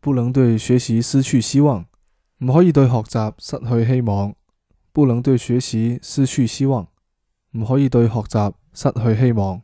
不能对学习失去希望。唔可以对学习失去希望。不能对学习失去希望。唔可以对学习失去希望。